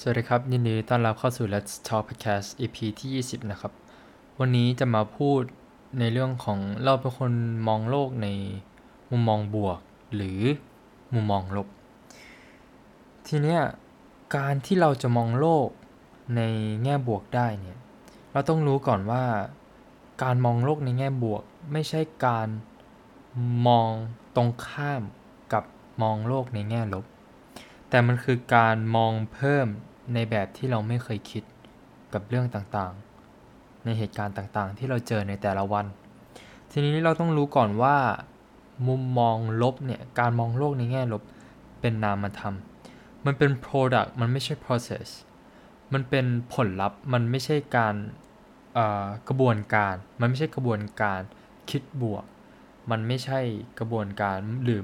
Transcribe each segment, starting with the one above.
สวัสดีครับ ยินดีต้อนรับเข้าสู่ Let's Talk Podcast EP ที่ 20 นะครับ วันนี้จะมาพูดในเรื่องของเราเป็นคนมองโลกในมุมมองบวก หรือมุมมองลบ ทีเนี้ยการที่เราจะมองโลกในแง่บวกได้เนี่ยเราต้องรู้ก่อนว่าการมองโลกในแง่บวก ไม่ใช่การมองตรงข้ามกับมองโลกในแง่ลบ แต่มันคือการมองเพิ่มในแบบที่เราไม่เคยคิดกับเรื่องต่างๆ ในเหตุการณ์ต่างๆ ที่เราเจอในแต่ละวัน ทีนี้เราต้องรู้ก่อนว่า มุมมองลบเนี่ย การมองโลกในแง่ลบเป็นนามธรรม มันเป็น product มันไม่ใช่ process มันเป็นผลลัพธ์ มันไม่ใช่การกระบวนการ มันไม่ใช่กระบวนการคิดบวก มันไม่ใช่กระบวนการหรือ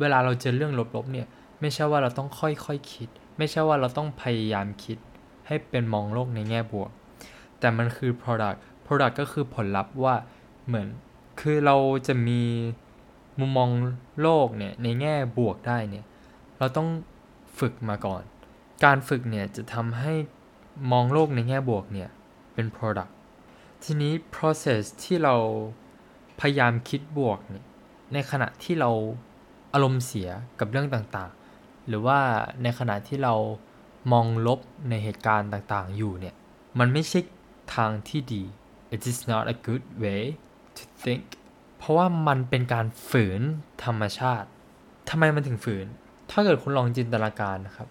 เวลาเราเจอเรื่องลบๆเนี่ย ไม่ใช่ว่าเราต้องค่อยๆคคิด ไม่ใช่ว่าเราต้องพยายามคิด ให้เป็นมองโลกในแง่บวก แต่มันคือ product product ก็คือผลลัพธ์ว่าเหมือน คือเราจะมีมุมมองโลกเนี่ยในแง่บวกได้เนี่ย เราต้องฝึกมาก่อน การฝึกเนี่ยจะทำให้มองโลกในแง่บวกเนี่ยเป็น product ทีนี้ process ที่เราพยายามคิดบวกเนี่ยในขณะที่เราอารมณ์เสียกับเรื่องต่าง หรือว่าในขณะที่เรามองลบในเหตุการณ์ต่างๆ อยู่เนี่ย มันไม่ใช่ทางที่ดี it is not a good way to think เพราะว่ามันเป็นการฝืนธรรมชาติทำไมมันถึงฝืน ถ้าเกิดคุณลองจินตนาการนะครับ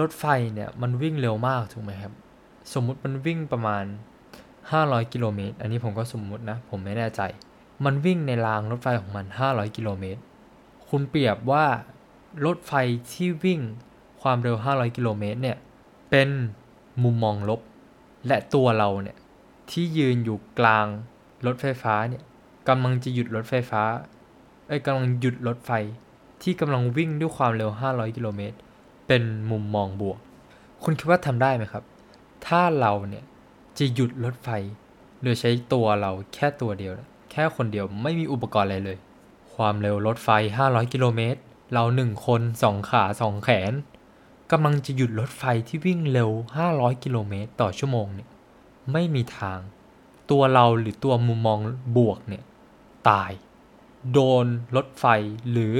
รถไฟเนี่ยมันวิ่งเร็วมากถูกไหมครับ สมมุติมันวิ่งประมาณ 500 กิโลเมตร อันนี้ผมก็สมมุตินะ ผมไม่แน่ใจ มันวิ่งในรางรถไฟของมัน 500 กิโลเมตร คุณเปรียบว่า รถไฟที่วิ่งความเร็ว 500 กิโลเมตรเนี่ย เป็นมุมมองลบ และตัวเราเนี่ย ที่ยืนอยู่กลางรถไฟฟ้าเนี่ยกำลังจะหยุดรถไฟฟ้า เอ้ยกำลังหยุดรถไฟที่กำลังวิ่งด้วยความเร็ว 500 กิโลเมตร เป็นมุมมองบวก คุณคิดว่าทำได้ไหมครับ ถ้าเราเนี่ยจะหยุดรถไฟ โดยใช้ตัวเราแค่ตัวเดียว แค่คนเดียวไม่มีอุปกรณ์อะไรเลย ความเร็วรถไฟ 500 กิโลเมตร เราหนึ่งคนสองขาสองแขนกำลังจะหยุดรถไฟที่วิ่งเร็ว 500 กิโลเมตรต่อชั่วโมงเนี่ยไม่มีทาง ตัวเราหรือตัวมุมมองบวกเนี่ยตาย โดนรถไฟหรือ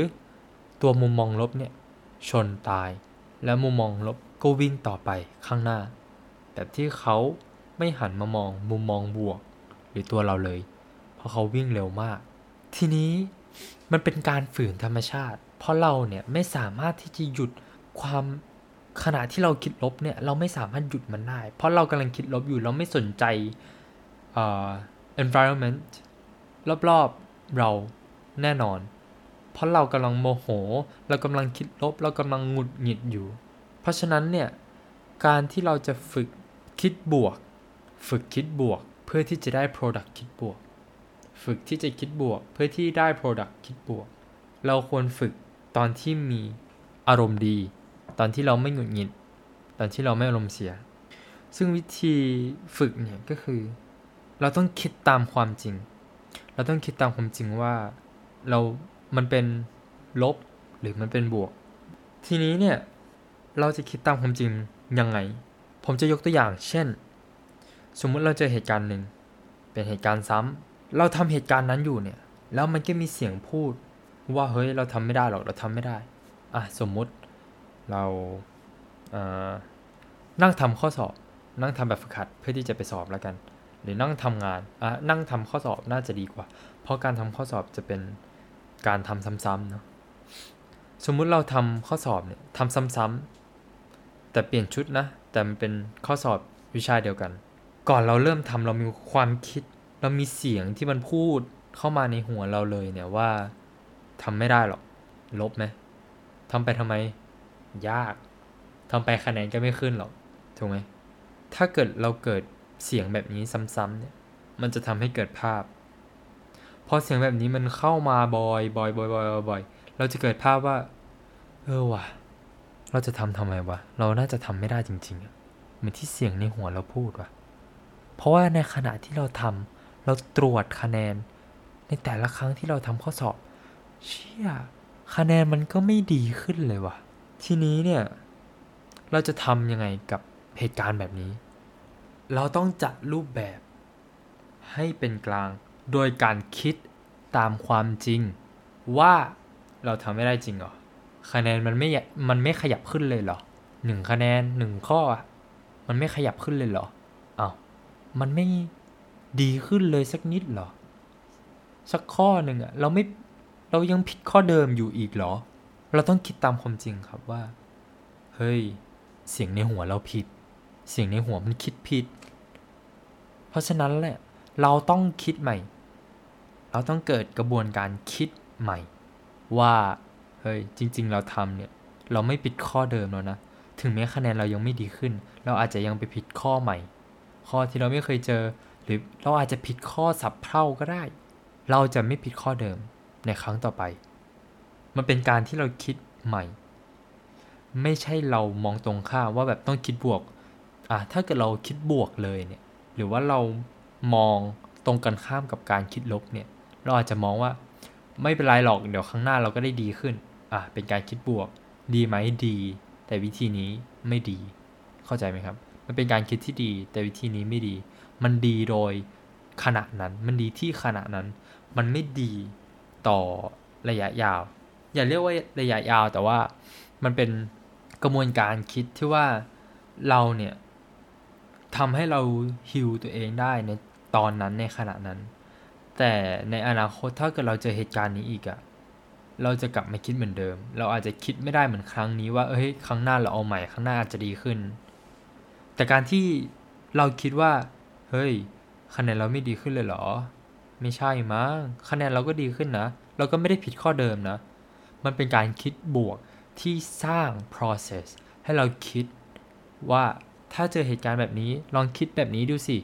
ตัวมุมมองลบเนี่ยชนตาย แล้วมุมมองลบก็วิ่งต่อไปข้างหน้า แบบที่เขาไม่หันมามองมุมมองบวก หรือตัวเราเลย เพราะเขาวิ่งเร็วมาก ทีนี้มันเป็นการฝืนธรรมชาติ เพราะเราเนี่ยไม่สามารถที่จะหยุดความขณะที่เราคิดลบเนี่ยเราไม่สามารถหยุดมันได้ เพราะเรากำลังคิดลบอยู่เราไม่สนใจ uh, environment รอบๆเราแน่นอน เพราะเรากำลังโมโห เรากำลังคิดลบ เรากำลังหงุดหงิดอยู่ เพราะฉะนั้นเนี่ยการที่เราจะฝึกคิดบวก ฝึกคิดบวก เพื่อที่จะได้ product คิดบวก ฝึกที่จะคิดบวก เพื่อที่ได้ product คิดบวก เราควรฝึก ตอนที่มีอารมณ์ดี ตอนที่เราไม่หงุดหงิด ตอนที่เราไม่อารมณ์เสีย ซึ่งวิธีฝึกเนี่ยก็คือ เราต้องคิดตามความจริง เราต้องคิดตามความจริงว่าเรา มันเป็นลบหรือมันเป็นบวก ทีนี้เนี่ยเราจะคิดตามความจริงยังไง ผมจะยกตัวอย่าง เช่น สมมุติเราเจอเหตุการณ์หนึ่งเป็นเหตุการณ์ซ้ำเราทำเหตุการณ์นั้นอยู่เนี่ยแล้วมันก็มีเสียงพูด ว่าเฮ้ยเราทำไม่ได้หรอกเราทำไม่ได้อะสมมุติเราเนั่งทำข้อสอบ นั่งทำแบบฝึกหัดเพื่อที่จะไปสอบแล้วกัน หรือนั่งทำงานอะนั่งทำข้อสอบน่าจะดีกว่า เพราะการทำข้อสอบจะเป็นการทำซ้ำๆเนาะสมมุติเราทำข้อสอบเนี่ยทำซ้ำๆแต่เปลี่ยนชุดนะ แต่มันเป็นข้อสอบวิชาเดียวกัน ก่อนเราเริ่มทำเรามีความคิด เรามีเสียงที่มันพูดเข้ามาในหัวเราเลยเนี่ยว่า ทำไม่ได้หรอก ลบไหมทำไปทำไม ยากทำไปคะแนนก็ไม่ขึ้นหรอก ถูกไหม ถ้าเกิดเราเกิดเสียงแบบนี้ซ้ำๆเนี่ย มันจะทำให้เกิดภาพ พอเสียงแบบนี้มันเข้ามาบ่อยบ่อยบ่อยบ่อยบ่อยเราจะเกิดภาพว่า เออว่ะ เราจะทำทำไมวะ เราน่าจะทำไม่ได้จริง ๆ เหมือนที่เสียงในหัวเราพูดว่ะ เพราะว่าในขณะที่เราทำเราตรวจคะแนน ในแต่ละครั้งที่เราทำข้อสอบ เชี่ยคะแนนมันก็ไม่ดีขึ้นเลยว่ะ ทีนี้เนี่ย เราจะทำยังไงกับเหตุการณ์แบบนี้ เราต้องจัดรูปแบบ ให้เป็นกลางโดยการคิดตามความจริง ว่าเราทำไม่ได้จริงเหรอ คะแนนมันไม่ มันไม่ขยับขึ้นเลยเหรอหนึ่งคะแนนหนึ่งข้ออะมันไม่ขยับขึ้นเลยเหรออา้าวมันไม่ดีขึ้นเลยสักนิดเหรอ สักข้อหนึ่งอะเราไม่ เรายังผิดข้อเดิมอยู่อีกเหรอ เราต้องคิดตามความจริงครับว่า เฮ้ย เสียงในหัวเราผิด เสียงในหัวมันคิดผิด เพราะฉะนั้นแหละ เราต้องคิดใหม่ เราต้องเกิดกระบวนการคิดใหม่ ว่าเฮ้ยจริง ๆ เราทำเนี่ย เราไม่ผิดข้อเดิมแล้วนะ ถึงแม้คะแนนเรายังไม่ดีขึ้น เราอาจจะยังไปผิดข้อใหม่ ข้อที่เราไม่เคยเจอ หรือเราอาจจะผิดข้อสับเพร่าก็ได้ เราจะไม่ผิดข้อเดิม ในครั้งต่อไป มันเป็นการที่เราคิดใหม่ ไม่ใช่เรามองตรงข้ามว่าแบบต้องคิดบวกอะถ้าเกิดเราคิดบวกเลยเนี่ย หรือว่าเรามองตรงกันข้ามกับการคิดลบเนี่ย เราอาจจะมองว่าไม่เป็นไรหรอกเดี๋ยวครั้งหน้าเราก็ได้ดีขึ้น อะเป็นการคิดบวก ดีไหมดี แต่วิธีนี้ไม่ดี เข้าใจไหมครับ มันเป็นการคิดที่ดี แต่วิธีนี้ไม่ดี มันดีโดยขณะนั้น มันดีที่ขณะนั้น มันไม่ดี ต่อระยะยาว อย่าเรียกว่าระยะยาว แต่ว่ามันเป็นกระบวนการคิดที่ว่าเราเนี่ยทำให้เราฮิวตัวเองได้ในตอนนั้นในขณะนั้น แต่ในอนาคตถ้าเกิดเราเจอเหตุการณ์นี้อีกอะเราจะกลับมาคิดเหมือนเดิม เราอาจจะคิดไม่ได้เหมือนครั้งนี้ว่า เอ้ย ครั้งหน้าเราเอาใหม่ ครั้งหน้าอาจจะดีขึ้น แต่การที่เราคิดว่า เฮ้ย คะแนนเราไม่ดีขึ้นเลยเหรอ ไม่ใช่มั้งคะแนนเราก็ดีขึ้นนะ เราก็ไม่ได้ผิดข้อเดิมนะ มันเป็นการคิดบวกที่สร้าง process ให้เราคิดว่าถ้าเจอเหตุการณ์แบบนี้ ลองคิดแบบนี้ดูสิ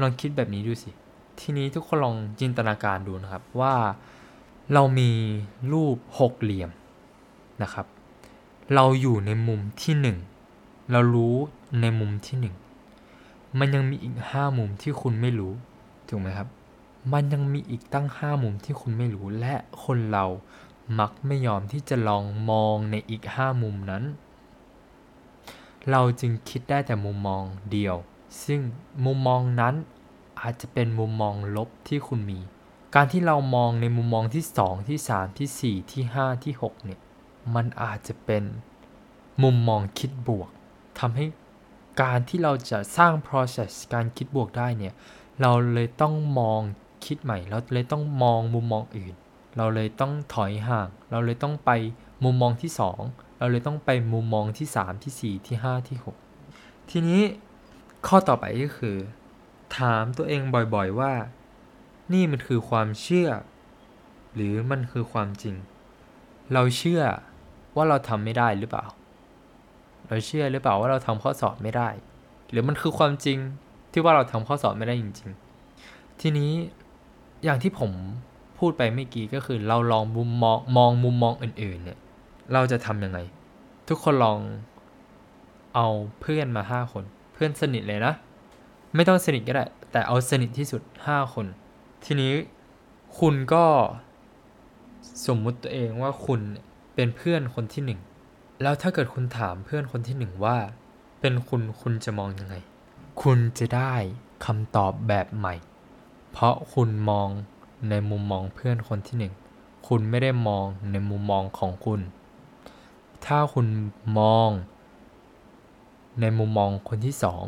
ลองคิดแบบนี้ดูสิ ทีนี้ทุกคนลองจินตนาการดูนะครับว่าเรามีรูปหกเหลี่ยมนะครับ เราอยู่ในมุมที่หนึ่งเรารู้ในมุมที่หนึ่งมันยังมีอีกห้ามุมที่คุณไม่รู้ ถูกไหมครับ มันยังมีอีกตั้งห้ามุมที่คุณไม่รู้และคนเรามักไม่ยอมที่จะลองมองในอีกห้ามุมนั้น เราจึงคิดได้แต่มุมมองเดียว ซึ่งมุมมองนั้นอาจจะเป็นมุมมองลบที่คุณมี การที่เรามองในมุมมองที่2ที่3ที่4ที่5ที่6เนี่ย มันอาจจะเป็นมุมมองคิดบวกทำให้การที่เราจะสร้าง process การคิดบวกได้เนี่ย เราเลยต้องมอง คิดใหม่ เราเลยต้องมองมุมมองอื่น เราเลยต้องถอยห่าง เราเลยต้องไปมุมมองที่ 2 เราเลยต้องไปมุมมองที่ 3 ที่ 4 ที่ 5 ที่ 6 ทีนี้ข้อต่อไปก็คือ ถามตัวเองบ่อยๆว่า นี่มันคือความเชื่อ หรือมันคือความจริง เราเชื่อว่าเราทำไม่ได้หรือเปล่า เราเชื่อหรือเปล่าว่าเราทำข้อสอบไม่ได้ หรือมันคือความจริงที่ว่าเราทำข้อสอบไม่ได้จริง ๆ ทีนี้ อย่างที่ผมพูดไปเมื่อกี้ก็คือเราลองมุมมองมองมุมมองอื่น ๆ เนี่ย เราจะทำยังไง ทุกคนลองเอาเพื่อนมาห้าคน เพื่อนสนิทเลยนะ ไม่ต้องสนิทก็ได้ แต่เอาสนิทที่สุดห้าคน ทีนี้คุณก็สมมุติตัวเองว่าคุณเป็นเพื่อนคนที่หนึ่งแล้วถ้าเกิดคุณถามเพื่อนคนที่หนึ่งว่า เป็นคุณคุณจะมองยังไง คุณจะได้คำตอบแบบใหม่ เพราะคุณมองในมุมมองเพื่อนคนที่หนึ่ง คุณไม่ได้มองในมุมมองของคุณ ถ้าคุณมองในมุมมองคนที่สอง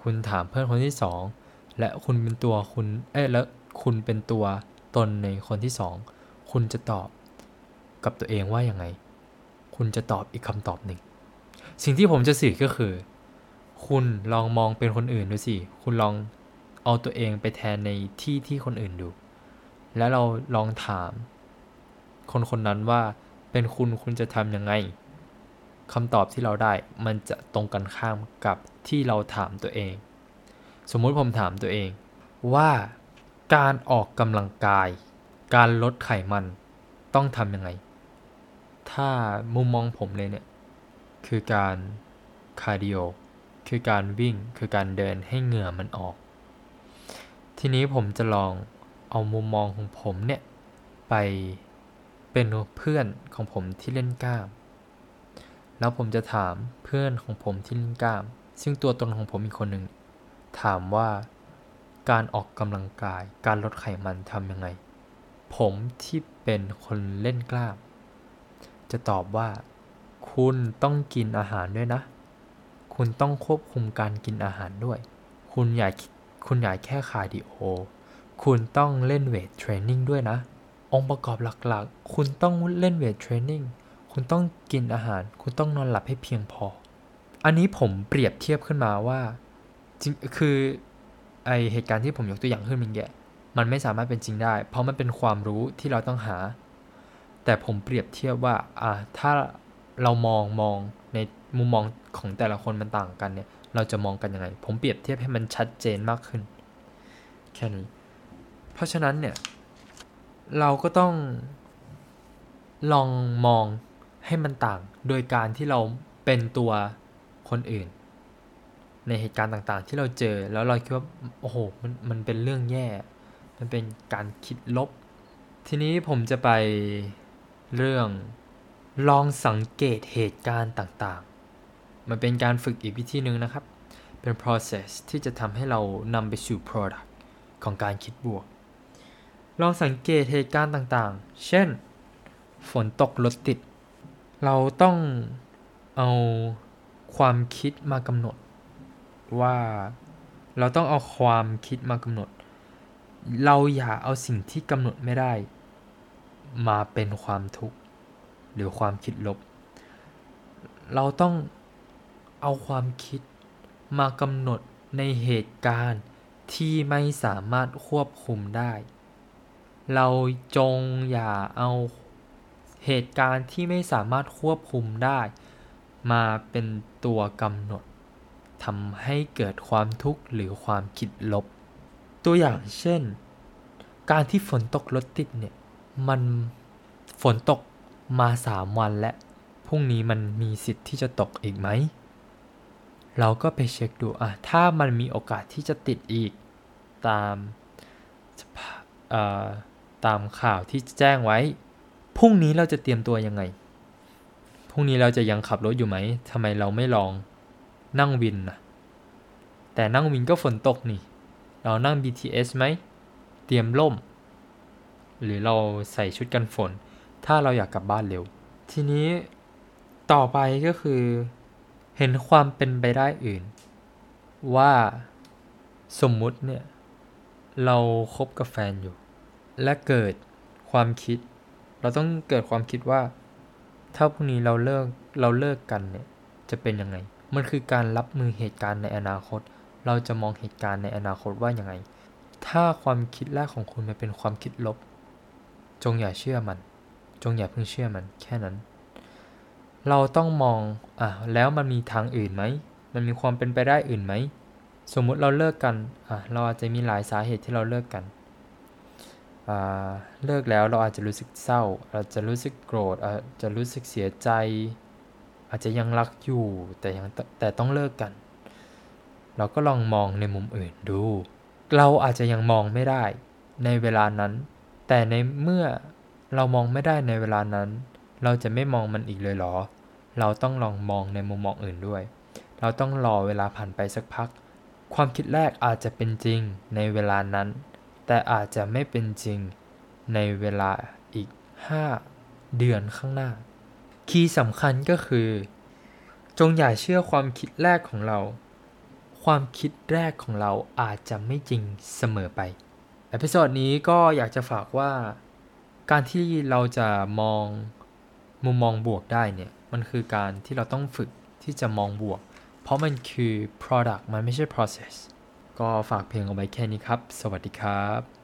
คุณถามเพื่อนคนที่สอง และคุณเป็นตัวคุณ เอ้แล้วคุณเป็นตัวตนในคนที่สอง คุณจะตอบกับตัวเองว่าอย่างไง คุณจะตอบอีกคำตอบหนึ่ง สิ่งที่ผมจะสื่อก็คือ คุณลองมองเป็นคนอื่นดูสิ คุณลอง เอาตัวเองไปแทนในที่ที่คนอื่นดู แล้วเราลองถาม คนคนนั้นว่าเป็นคุณคุณจะทำยังไงคำตอบที่เราได้มันจะตรงกันข้ามกับที่เราถามตัวเอง สมมุติผมถามตัวเอง ว่าการออกกำลังกาย การลดไขมันต้องทำยังไง ถ้ามุมมองผมเลยเนี่ย คือการ cardio คือการวิ่งคือการเดินให้เหงื่อมันออก ทีนี้ผมจะลองเอามุมมองของผมเนี่ย ไปเป็นเพื่อนของผมที่เล่นกล้าม แล้วผมจะถามเพื่อนของผมที่เล่นกล้าม ซึ่งตัวตนของผมอีกคนหนึ่งถามว่าการออกกำลังกาย การลดไขมันทำยังไง ผมที่เป็นคนเล่นกล้าม จะตอบว่า คุณต้องกินอาหารด้วยนะ คุณต้องควบคุมการกินอาหารด้วย คุณอย่าคุ คุณอย่าแค่ cardio คุณต้องเล่น weight training ด้วยนะ องค์ประกอบหลักๆ คุณต้องเล่น weight training คุณต้องกินอาหาร คุณต้องนอนหลับให้เพียงพอ อันนี้ผมเปรียบเทียบขึ้นมาว่าจริงคือไอเหตุการณ์ที่ผมยกตัวอย่างขึ้นมันแย่มันไม่สามารถเป็นจริงได้ เพราะมันเป็นความรู้ที่เราต้องหา แต่ผมเปรียบเทียบว่าอ่าถ้าเรามองมองในมุมมองของแต่ละคนมันต่างกันเนี่ย เราจะมองกันยังไง ผมเปรียบเทียบให้มันชัดเจนมากขึ้น แค่นี้ เพราะฉะนั้นเนี่ย เราก็ต้องลองมองให้มันต่าง โดยการที่เราเป็นตัวคนอื่น ในเหตุการณ์ต่างๆ ที่เราเจอแล้วเราคิดว่าโอ้โหมันมันเป็นเรื่องแย่ มันเป็นการคิดลบ ทีนี้ผมจะไปเรื่องลองสังเกตเหตุการณ์ต่างๆ มันเป็นการฝึกอีกวิธีหนึ่งนะครับ เป็น process ที่จะทำให้เรานำไปสู่ product ของการคิดบวก ลองสังเกตเหตุการณ์ต่างๆ เช่น ฝนตกรถติด เราต้องเอาความคิดมากำหนด ว่าเราต้องเอาความคิดมากำหนด เราอย่าเอาสิ่งที่กำหนดไม่ได้ มาเป็นความทุกข์หรือความคิดลบ เราต้อง เอาความคิดมากำหนดในเหตุการณ์ที่ไม่สามารถควบคุมได้ เราจงอย่าเอาเหตุการณ์ที่ไม่สามารถควบคุมได้ มาเป็นตัวกำหนดทำให้เกิดความทุกข์หรือความคิดลบ ตัวอย่างเช่น การที่ฝนตกรถติดเนี่ย มันฝนตกมาสามวันและพรุ่งนี้มันมีสิทธิ์ที่จะตกอีกไหม เราก็ไปเช็คดูอะถ้ามันมีโอกาสที่จะติดอีกตามตามข่าวที่แจ้งไว้ พรุ่งนี้เราจะเตรียมตัวยังไง พรุ่งนี้เราจะยังขับรถอยู่ไหมทำไมเราไม่ลองนั่งวินนะแต่นั่งวินก็ฝนตกนี่ เรานั่ง BTS ไหม เตรียมร่ม หรือเราใส่ชุดกันฝน ถ้าเราอยากกลับบ้านเร็ว ทีนี้ต่อไปก็คือ เห็นความเป็นไปได้อื่น ว่าสมมุติเนี่ย เราครบกับแฟนอยู่ และเกิดความคิด เราต้องเกิดความคิดว่า ถ้าพรุ่งนี้เราเลิกเราเลิกกันเนี่ย จะเป็นยังไง มันคือการรับมือเหตุการณ์ในอนาคต เราจะมองเหตุการณ์ในอนาคตว่าอย่างไง ถ้าความคิดแรกของคุณมันเป็นความคิดลบ จงอย่าเชื่อมัน จงอย่าเพิ่งเชื่อมัน แค่นั้น เราต้องมองอะแล้วมันมีทางอื่นไหม มันมีความเป็นไปได้อื่นไหม สมมุติเราเลิกกันอะเราอาจจะมีหลายสาเหตุที่เราเลิกกันอ่าเลิกแล้วเราอาจจะรู้สึกเศร้า อาจจะรู้สึกโกรธ อาจจะรู้สึกเสียใจ อาจจะยังรักอยู่แต่ยังแต่ต้องเลิกกัน เราก็ลองมองในมุมอื่นดู เราอาจจะยังมองไม่ได้ในเวลานั้น แต่ในเมื่อเรามองไม่ได้ในเวลานั้น เราจะไม่มองมันอีกเลยหรอ เราต้องลองมองในมุมมองอื่นด้วย เราต้องรอเวลาผ่านไปสักพัก ความคิดแรกอาจจะเป็นจริงในเวลานั้น แต่อาจจะไม่เป็นจริงในเวลาอีก 5 เดือนข้างหน้า key สำคัญก็คือ จงอย่าเชื่อความคิดแรกของเรา ความคิดแรกของเราอาจจะไม่จริงเสมอไป episode นี้ก็อยากจะฝากว่า การที่เราจะมอง มุมมองบวกได้เนี่ยมันคือการที่เราต้องฝึกที่จะมองบวก เพราะมันคือ product มันไม่ใช่ process ก็ฝากเพียงเอาไว้แค่นี้ครับ สวัสดีครับ